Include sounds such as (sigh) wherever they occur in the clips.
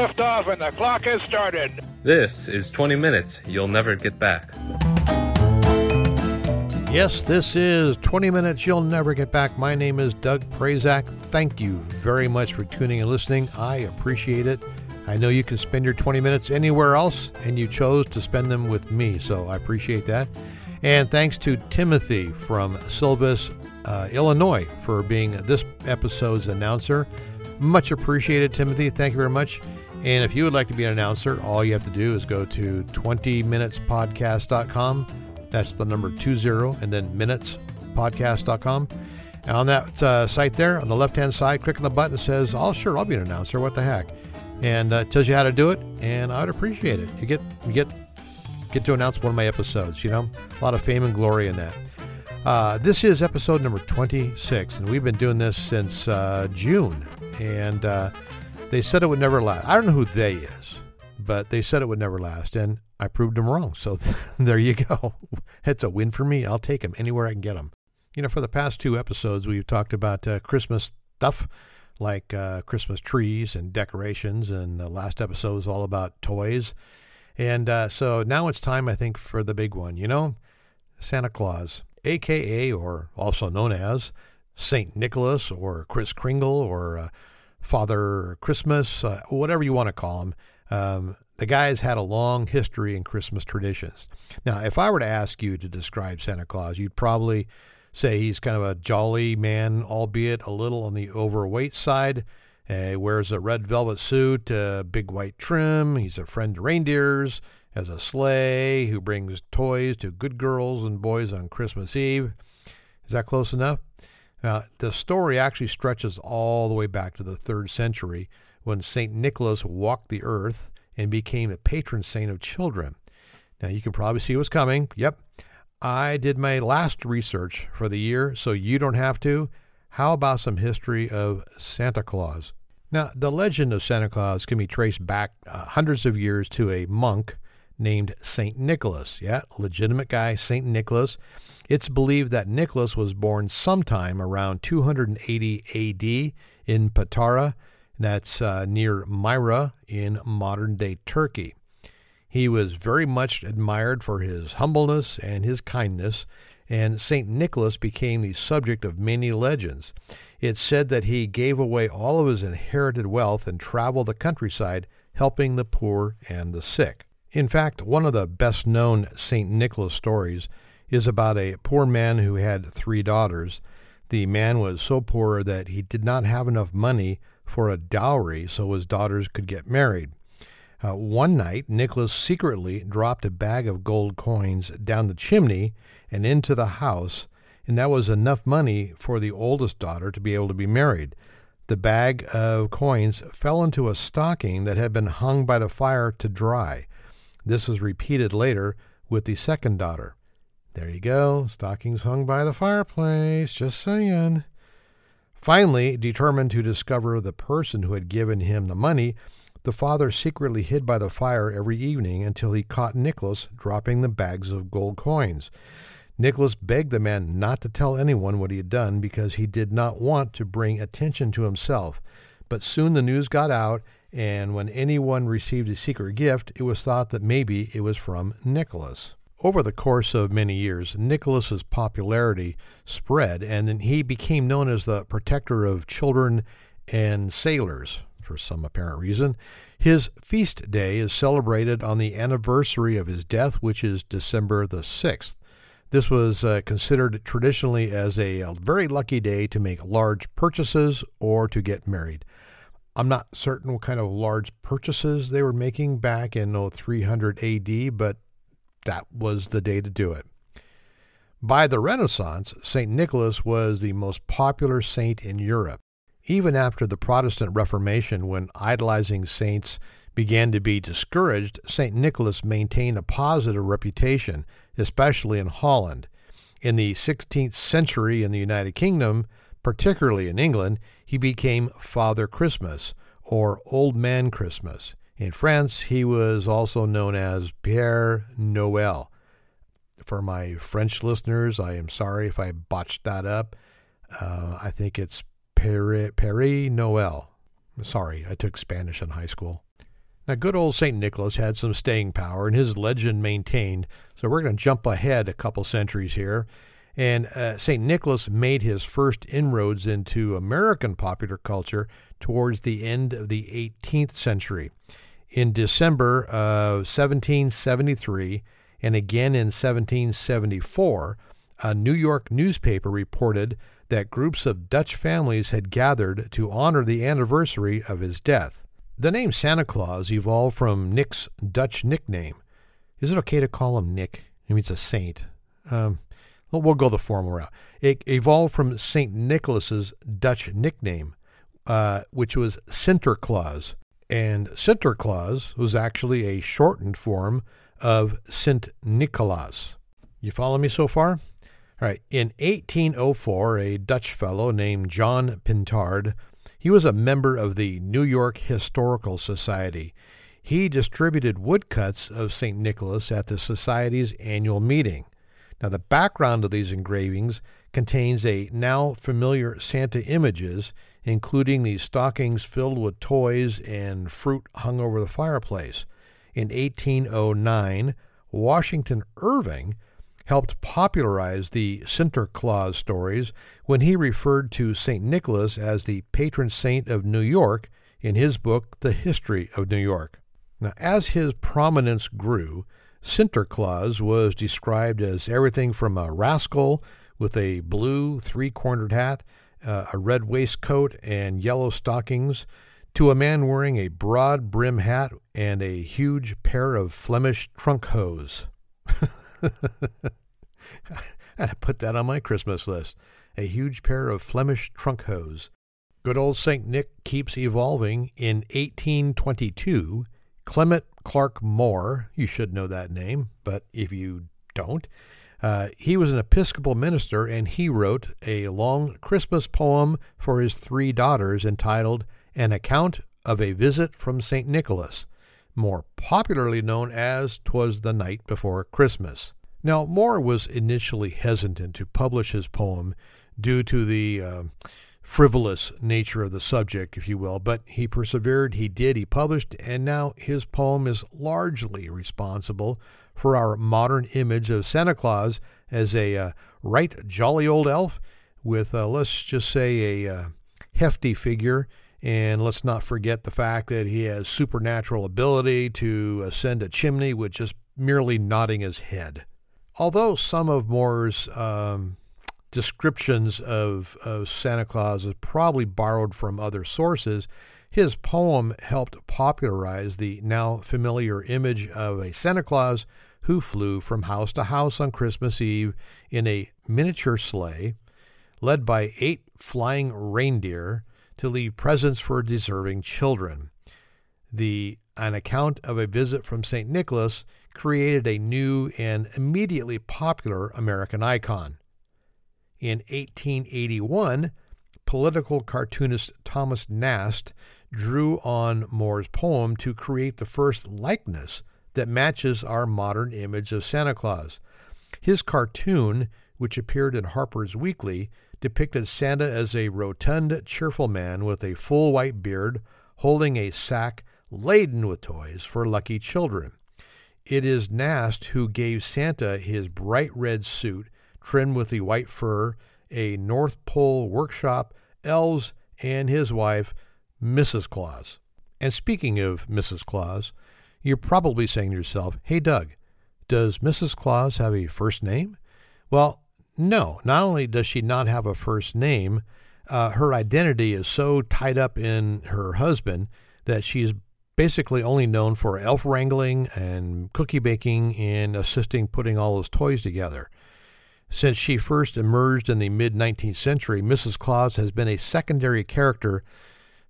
liftoff and the clock has started. This is 20 minutes you'll never get back. Yes, this is 20 Minutes You'll Never Get Back. My name is Doug Prazak. Thank you very much for tuning and listening. I appreciate it. I know you can spend your 20 minutes anywhere else, and you chose to spend them with me, so I appreciate that. And thanks to Timothy from Silvis, uh, Illinois, for being this episode's announcer. Much appreciated, Timothy. Thank you very much. And if you would like to be an announcer, all you have to do is go to 20minutespodcast.com that's the number 20 and then minutespodcast.com. And on that uh, site there, on the left hand side, click on the button that says, Oh, sure, I'll be an announcer. What the heck? And uh, it tells you how to do it, and I would appreciate it. You get, you get, get to announce one of my episodes, you know? A lot of fame and glory in that. Uh, this is episode number 26, and we've been doing this since uh, June. And uh, they said it would never last. I don't know who they is, but they said it would never last. And I proved them wrong. So (laughs) there you go. It's a win for me. I'll take them anywhere I can get them. You know, for the past two episodes, we've talked about uh, Christmas stuff like uh, Christmas trees and decorations, and the last episode was all about toys. And uh, so now it's time, I think, for the big one. You know, Santa Claus, aka, or also known as Saint Nicholas, or Kris Kringle, or uh, Father Christmas, uh, whatever you want to call him. Um, the guy's had a long history in Christmas traditions. Now, if I were to ask you to describe Santa Claus, you'd probably say he's kind of a jolly man, albeit a little on the overweight side. Uh, wears a red velvet suit, a big white trim. He's a friend to reindeers, has a sleigh, who brings toys to good girls and boys on Christmas Eve. Is that close enough? Now, the story actually stretches all the way back to the third century when St. Nicholas walked the earth and became the patron saint of children. Now, you can probably see what's coming. Yep. I did my last research for the year, so you don't have to. How about some history of Santa Claus? Now, the legend of Santa Claus can be traced back uh, hundreds of years to a monk named St. Nicholas. Yeah, legitimate guy, St. Nicholas. It's believed that Nicholas was born sometime around 280 AD in Patara, that's uh, near Myra in modern day Turkey. He was very much admired for his humbleness and his kindness, and St. Nicholas became the subject of many legends. It's said that he gave away all of his inherited wealth and traveled the countryside helping the poor and the sick. In fact, one of the best known St. Nicholas stories is about a poor man who had three daughters. The man was so poor that he did not have enough money for a dowry so his daughters could get married. Uh, one night, Nicholas secretly dropped a bag of gold coins down the chimney and into the house, and that was enough money for the oldest daughter to be able to be married. The bag of coins fell into a stocking that had been hung by the fire to dry. This was repeated later with the second daughter. There you go, stockings hung by the fireplace, just saying. Finally, determined to discover the person who had given him the money, the father secretly hid by the fire every evening until he caught Nicholas dropping the bags of gold coins. Nicholas begged the man not to tell anyone what he had done because he did not want to bring attention to himself. But soon the news got out, and when anyone received a secret gift, it was thought that maybe it was from Nicholas. Over the course of many years, Nicholas's popularity spread, and then he became known as the protector of children and sailors for some apparent reason. His feast day is celebrated on the anniversary of his death, which is December the 6th. This was uh, considered traditionally as a, a very lucky day to make large purchases or to get married. I'm not certain what kind of large purchases they were making back in oh, 300 AD, but that was the day to do it. By the Renaissance, St. Nicholas was the most popular saint in Europe. Even after the Protestant Reformation, when idolizing saints began to be discouraged, St. Nicholas maintained a positive reputation, especially in Holland. In the 16th century in the United Kingdom, particularly in England, he became Father Christmas or Old Man Christmas. In France, he was also known as Père Noël. For my French listeners, I am sorry if I botched that up. Uh, I think it's Père Noël. Sorry, I took Spanish in high school. Now, good old St. Nicholas had some staying power and his legend maintained, so we're going to jump ahead a couple centuries here. And uh, St. Nicholas made his first inroads into American popular culture towards the end of the 18th century. In December of 1773 and again in 1774, a New York newspaper reported that groups of Dutch families had gathered to honor the anniversary of his death. The name Santa Claus evolved from Nick's Dutch nickname. Is it okay to call him Nick? He means a saint. Um, we'll go the formal route. It evolved from St. Nicholas's Dutch nickname, uh, which was Sinterklaas. And Sinterklaas was actually a shortened form of St. Nicholas. You follow me so far? All right. In 1804, a Dutch fellow named John Pintard, he was a member of the New York Historical Society. He distributed woodcuts of St. Nicholas at the Society's annual meeting. Now, the background of these engravings contains a now familiar Santa images, including the stockings filled with toys and fruit hung over the fireplace. In 1809, Washington Irving helped popularize the Sinterklaas stories when he referred to St. Nicholas as the patron saint of New York in his book, The History of New York. Now, as his prominence grew, Sinterklaas was described as everything from a rascal with a blue three cornered hat, uh, a red waistcoat, and yellow stockings, to a man wearing a broad brim hat and a huge pair of Flemish trunk hose. (laughs) I put that on my Christmas list. A huge pair of Flemish trunk hose. Good old St. Nick keeps evolving. In 1822, Clement Clarke Moore, you should know that name, but if you don't, uh, he was an Episcopal minister and he wrote a long Christmas poem for his three daughters entitled An Account of a Visit from St. Nicholas, more popularly known as Twas the Night Before Christmas. Now, Moore was initially hesitant to publish his poem due to the uh, frivolous nature of the subject, if you will, but he persevered, he did, he published, and now his poem is largely responsible for our modern image of Santa Claus as a uh, right jolly old elf with, uh, let's just say, a uh, hefty figure. And let's not forget the fact that he has supernatural ability to ascend a chimney with just merely nodding his head although some of Moore's um, descriptions of, of Santa Claus is probably borrowed from other sources, his poem helped popularize the now familiar image of a Santa Claus who flew from house to house on Christmas Eve in a miniature sleigh, led by eight flying reindeer to leave presents for deserving children. The An Account of a Visit from St. Nicholas created a new and immediately popular American icon. In 1881, political cartoonist Thomas Nast drew on Moore's poem to create the first likeness that matches our modern image of Santa Claus. His cartoon, which appeared in Harper's Weekly, depicted Santa as a rotund, cheerful man with a full white beard holding a sack laden with toys for lucky children. It is Nast who gave Santa his bright red suit trimmed with the white fur, a North Pole workshop, elves, and his wife, Mrs. Claus. And speaking of Mrs. Claus, you're probably saying to yourself, hey, Doug, does Mrs. Claus have a first name? Well, no. Not only does she not have a first name, uh, her identity is so tied up in her husband that she's basically only known for elf wrangling and cookie baking and assisting putting all those toys together. Since she first emerged in the mid 19th century, Mrs. Claus has been a secondary character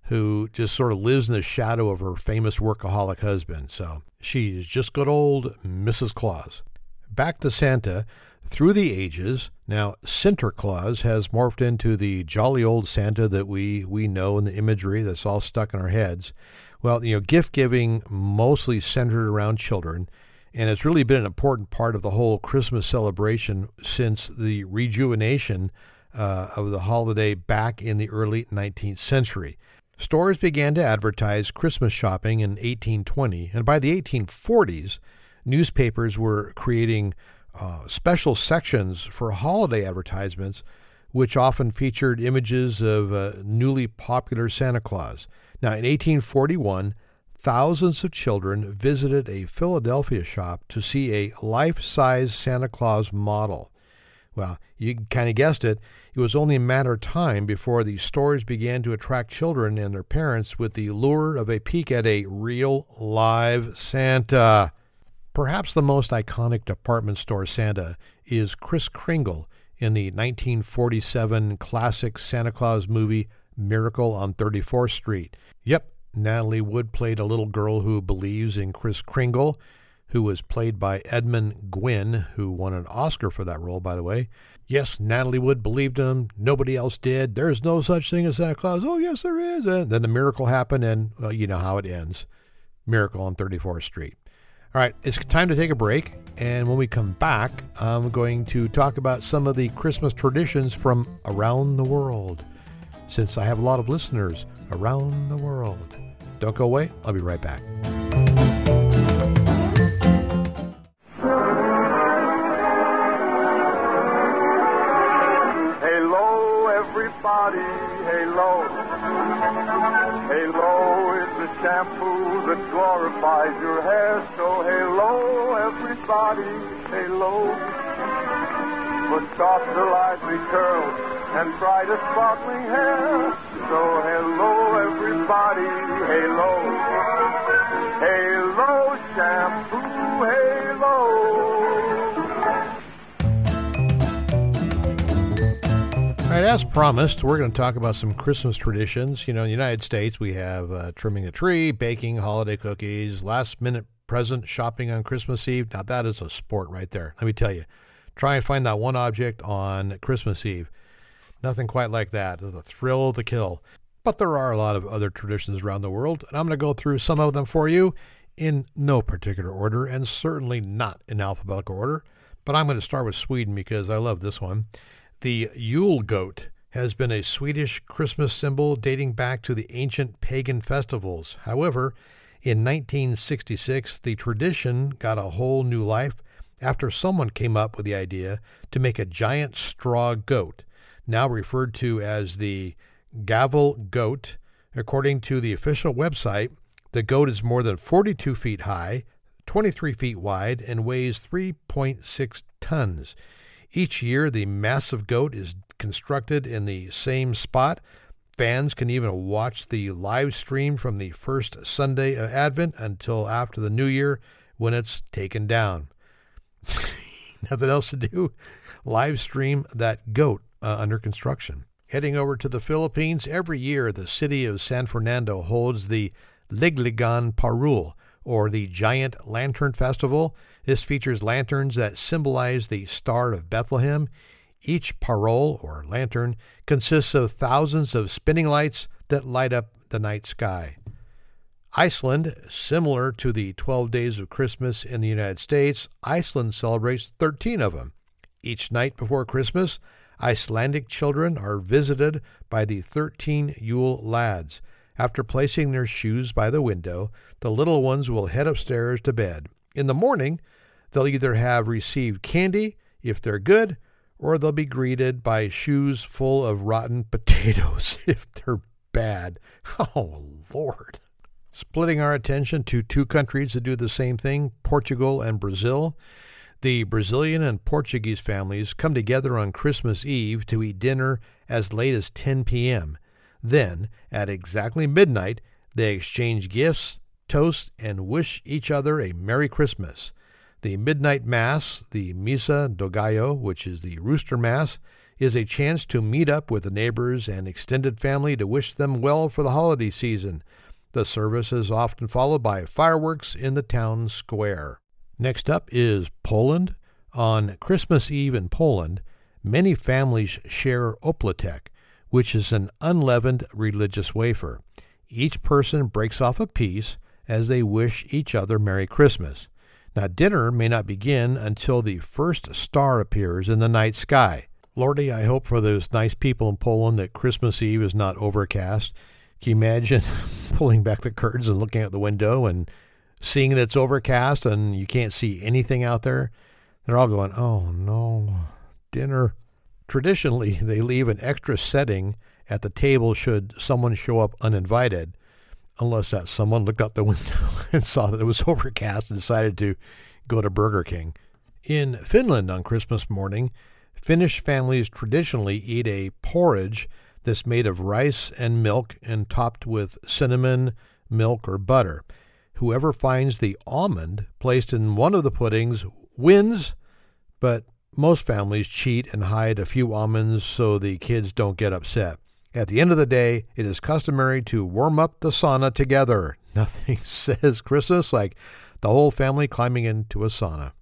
who just sort of lives in the shadow of her famous workaholic husband. So she's just good old Mrs. Claus. Back to Santa. Through the ages, now Sinterklaas has morphed into the jolly old Santa that we, we know in the imagery that's all stuck in our heads. Well, you know, gift giving mostly centered around children, and it's really been an important part of the whole Christmas celebration since the rejuvenation uh, of the holiday back in the early 19th century. Stores began to advertise Christmas shopping in 1820, and by the 1840s, newspapers were creating uh, special sections for holiday advertisements, which often featured images of uh, newly popular Santa Claus. Now, in 1841, thousands of children visited a Philadelphia shop to see a life size Santa Claus model. Well, you kind of guessed it. It was only a matter of time before the stores began to attract children and their parents with the lure of a peek at a real live Santa. Perhaps the most iconic department store Santa is Kris Kringle in the 1947 classic Santa Claus movie Miracle on 34th Street. Yep, Natalie Wood played a little girl who believes in Kris Kringle who was played by Edmund Gwenn, who won an Oscar for that role, by the way. Yes, Natalie Wood believed him. Nobody else did. There's no such thing as Santa Claus. Oh, yes, there is. And then the miracle happened, and well, you know how it ends. Miracle on 34th Street. All right, it's time to take a break. And when we come back, I'm going to talk about some of the Christmas traditions from around the world, since I have a lot of listeners around the world. Don't go away. I'll be right back. body, halo. Halo is the shampoo that glorifies your hair. So halo, everybody, halo. For softer, lively curls and brighter, sparkling hair. So hello, everybody. Halo shampoo. All right, as promised, we're going to talk about some Christmas traditions. You know, in the United States, we have uh, trimming the tree, baking holiday cookies, last minute present shopping on Christmas Eve. Now, that is a sport right there. Let me tell you. Try and find that one object on Christmas Eve. Nothing quite like that. The thrill of the kill. But there are a lot of other traditions around the world, and I'm going to go through some of them for you in no particular order, and certainly not in alphabetical order. But I'm going to start with Sweden because I love this one. The Yule goat has been a Swedish Christmas symbol dating back to the ancient pagan festivals. However, in 1966, the tradition got a whole new life after someone came up with the idea to make a giant straw goat, now referred to as the Gavel goat. According to the official website, the goat is more than 42 feet high, 23 feet wide, and weighs 3.6 tons. Each year, the massive goat is constructed in the same spot. Fans can even watch the live stream from the first Sunday of Advent until after the New Year when it's taken down. (laughs) Nothing else to do. Live stream that goat uh, under construction. Heading over to the Philippines, every year the city of San Fernando holds the Ligligan Parul, or the Giant Lantern Festival. This features lanterns that symbolize the Star of Bethlehem. Each parol, or lantern, consists of thousands of spinning lights that light up the night sky. Iceland, similar to the 12 days of Christmas in the United States, Iceland celebrates 13 of them. Each night before Christmas, Icelandic children are visited by the 13 Yule lads. After placing their shoes by the window, the little ones will head upstairs to bed. In the morning, they'll either have received candy, if they're good, or they'll be greeted by shoes full of rotten (laughs) potatoes if they're bad. Oh, Lord. Splitting our attention to two countries that do the same thing Portugal and Brazil. The Brazilian and Portuguese families come together on Christmas Eve to eat dinner as late as 10 p.m. Then, at exactly midnight, they exchange gifts, toast, and wish each other a Merry Christmas. The midnight mass, the Missa do Galo, which is the rooster mass, is a chance to meet up with the neighbors and extended family to wish them well for the holiday season. The service is often followed by fireworks in the town square. Next up is Poland. On Christmas Eve in Poland, many families share opłatek, which is an unleavened religious wafer. Each person breaks off a piece as they wish each other Merry Christmas. Now, dinner may not begin until the first star appears in the night sky. Lordy, I hope for those nice people in Poland that Christmas Eve is not overcast, Can you imagine (laughs) pulling back the curtains and looking out the window and seeing that it's overcast and you can't see anything out there? They're all going, oh no, dinner. Traditionally, (laughs) they leave an extra setting at the table should someone show up uninvited, unless that someone looked out the (laughs) window and saw that it was (laughs) overcast and decided to go to Burger King. In Finland on Christmas morning, Finnish families traditionally eat a porridge that's made of rice and milk and topped with cinnamon, milk, or butter. Whoever finds the almond placed in one of the puddings wins, but most families cheat and hide a few almonds so the kids don't get upset. At the end of the day, it is customary to warm up the sauna together. (laughs) Nothing says Christmas like the whole family climbing into a sauna.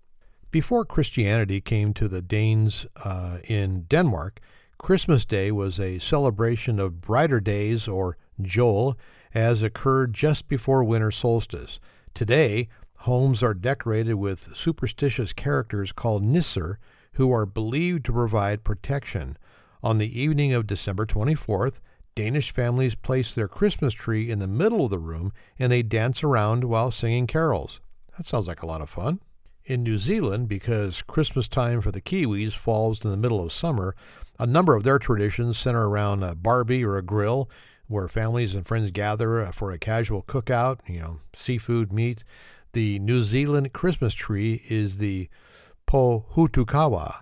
Before Christianity came to the Danes uh, in Denmark, Christmas Day was a celebration of brighter days, or Jul, as occurred just before winter solstice. Today, homes are decorated with superstitious characters called Nisser, who are believed to provide protection. On the evening of December 24th, Danish families place their Christmas tree in the middle of the room and they dance around while singing carols. That sounds like a lot of fun. In New Zealand, because Christmas time for the Kiwis falls in the middle of summer, a number of their traditions center around a barbie or a grill where families and friends gather uh, for a casual cookout, you know, seafood, meat. The New Zealand Christmas tree is the Pohutukawa,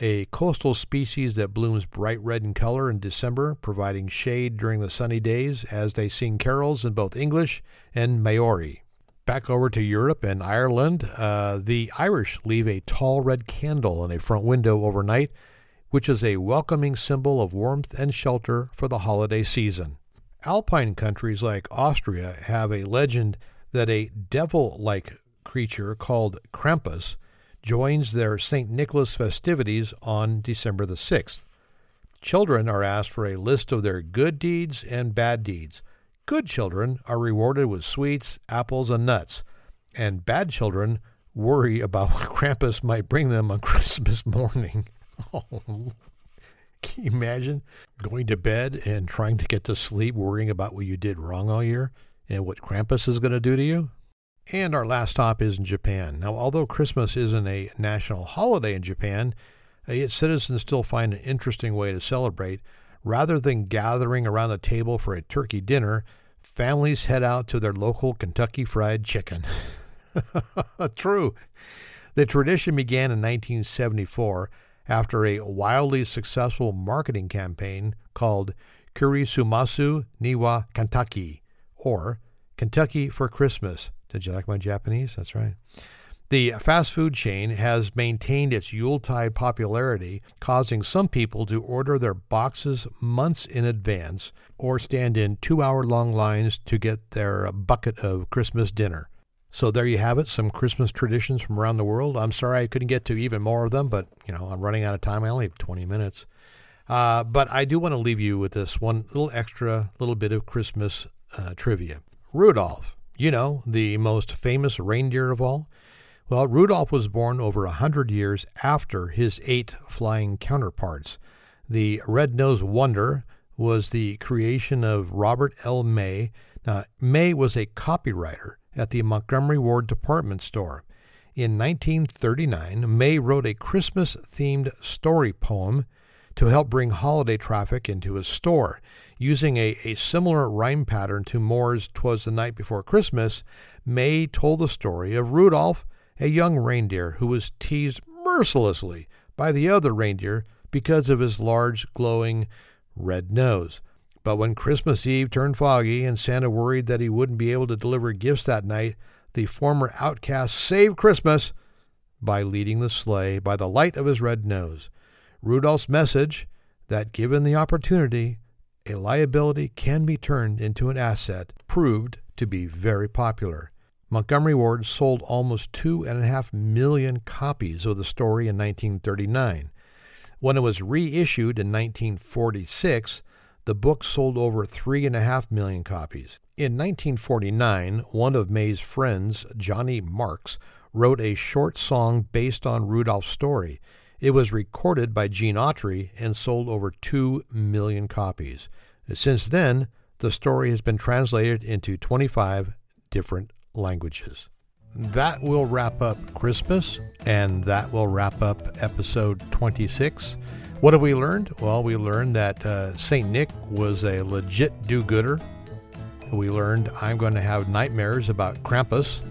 a coastal species that blooms bright red in color in December, providing shade during the sunny days as they sing carols in both English and Maori. Back over to Europe and Ireland, uh, the Irish leave a tall red candle in a front window overnight, which is a welcoming symbol of warmth and shelter for the holiday season. Alpine countries like Austria have a legend that a devil like creature called Krampus joins their St. Nicholas festivities on December the 6th. Children are asked for a list of their good deeds and bad deeds. Good children are rewarded with sweets, apples, and nuts, and bad children worry about (laughs) what Krampus might bring them on (laughs) Christmas morning. (laughs) Oh, (laughs) Can you imagine going to bed and trying to get to sleep worrying about what you did wrong all year and what Krampus is going to do to you? And our last stop is in Japan. Now, although Christmas isn't a national holiday in Japan, uh, its citizens still find an interesting way to celebrate. Rather than gathering around the table for a turkey dinner, families head out to their local Kentucky Fried Chicken. (laughs) True. The tradition began in 1974 after a wildly successful marketing campaign called Kurisumasu Niwa Kentucky, or Kentucky for Christmas. Did you like my Japanese? That's right. The fast food chain has maintained its Yuletide popularity, causing some people to order their boxes months in advance or stand in two hour long lines to get their bucket of Christmas dinner. So there you have it, some Christmas traditions from around the world. I'm sorry I couldn't get to even more of them, but you know I'm running out of time. I only have 20 minutes, uh, but I do want to leave you with this one little extra little bit of Christmas uh, trivia. Rudolph, you know the most famous reindeer of all. Well, Rudolph was born over a hundred years after his eight flying counterparts. The red-nosed wonder was the creation of Robert L. May. Now, May was a copywriter at the Montgomery Ward department store. In 1939, May wrote a Christmas themed story poem to help bring holiday traffic into his store. Using a, a similar rhyme pattern to Moore's Twas the Night Before Christmas, May told the story of Rudolph, a young reindeer who was teased mercilessly by the other reindeer because of his large, glowing red nose. But when Christmas Eve turned foggy and Santa worried that he wouldn't be able to deliver gifts that night, the former outcast saved Christmas by leading the sleigh by the light of his red nose. Rudolph's message that given the opportunity, a liability can be turned into an asset proved to be very popular. Montgomery Ward sold almost two and a half million copies of the story in 1939. When it was reissued in 1946, the book sold over 3.5 million copies. In 1949, one of May's friends, Johnny Marks, wrote a short song based on Rudolph's story. It was recorded by Gene Autry and sold over 2 million copies. Since then, the story has been translated into 25 different languages. That will wrap up Christmas, and that will wrap up episode 26. What have we learned? Well, we learned that uh, St. Nick was a legit do gooder. We learned I'm going to have nightmares about Krampus.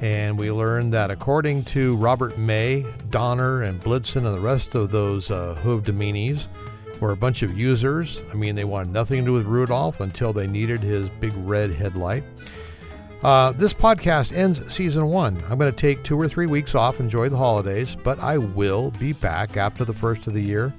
And we learned that according to Robert May, Donner, and Blitzen, and the rest of those uh, hooved meanies, were a bunch of users. I mean, they wanted nothing to do with Rudolph until they needed his big red headlight. Uh, this podcast ends season one. I'm going to take two or three weeks off, enjoy the holidays, but I will be back after the first of the year.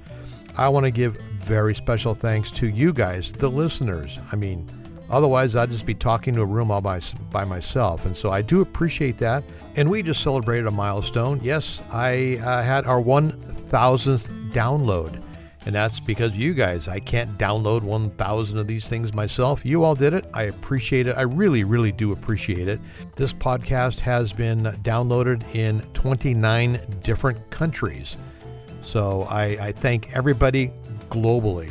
I want to give very special thanks to you guys, the listeners. I mean, otherwise, I'd just be talking to a room all by, by myself. And so I do appreciate that. And we just celebrated a milestone. Yes, I uh, had our 1000th download. And that's because you guys. I can't download 1,000 of these things myself. You all did it. I appreciate it. I really, really do appreciate it. This podcast has been downloaded in 29 different countries. So I, I thank everybody globally.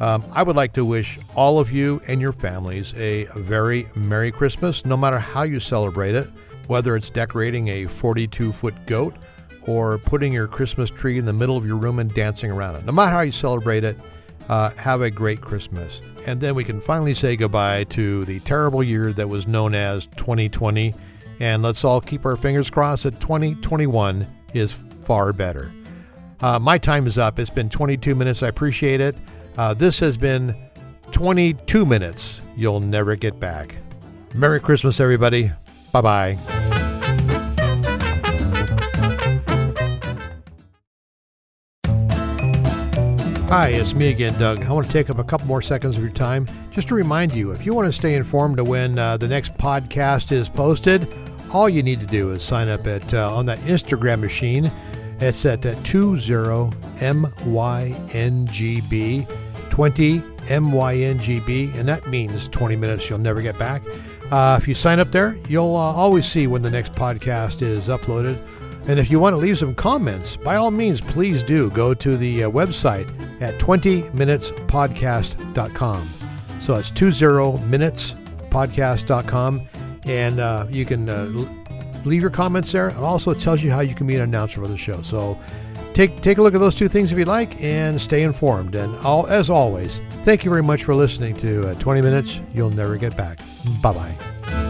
Um, I would like to wish all of you and your families a very Merry Christmas, no matter how you celebrate it, whether it's decorating a 42 foot goat or putting your Christmas tree in the middle of your room and dancing around it. No matter how you celebrate it, uh, have a great Christmas. And then we can finally say goodbye to the terrible year that was known as 2020. And let's all keep our fingers crossed that 2021 is far better. Uh, my time is up. It's been 22 minutes. I appreciate it. Uh, this has been 22 minutes you'll never get back. Merry Christmas, everybody. Bye bye. Hi, it's me again, Doug. I want to take up a couple more seconds of your time just to remind you if you want to stay informed of when uh, the next podcast is posted, all you need to do is sign up at uh, on that Instagram machine. It's at uh, 20MYNGB, 20 MYNGB, and that means 20 minutes you'll never get back. Uh, if you sign up there, you'll uh, always see when the next podcast is uploaded. And if you want to leave some comments, by all means, please do go to the uh, website at 20minutespodcast.com. So it's 20minutespodcast.com. And uh, you can uh, leave your comments there. It also tells you how you can be an announcer for the show. So take, take a look at those two things if you'd like and stay informed. And all, as always, thank you very much for listening to uh, 20 Minutes You'll Never Get Back. Bye bye.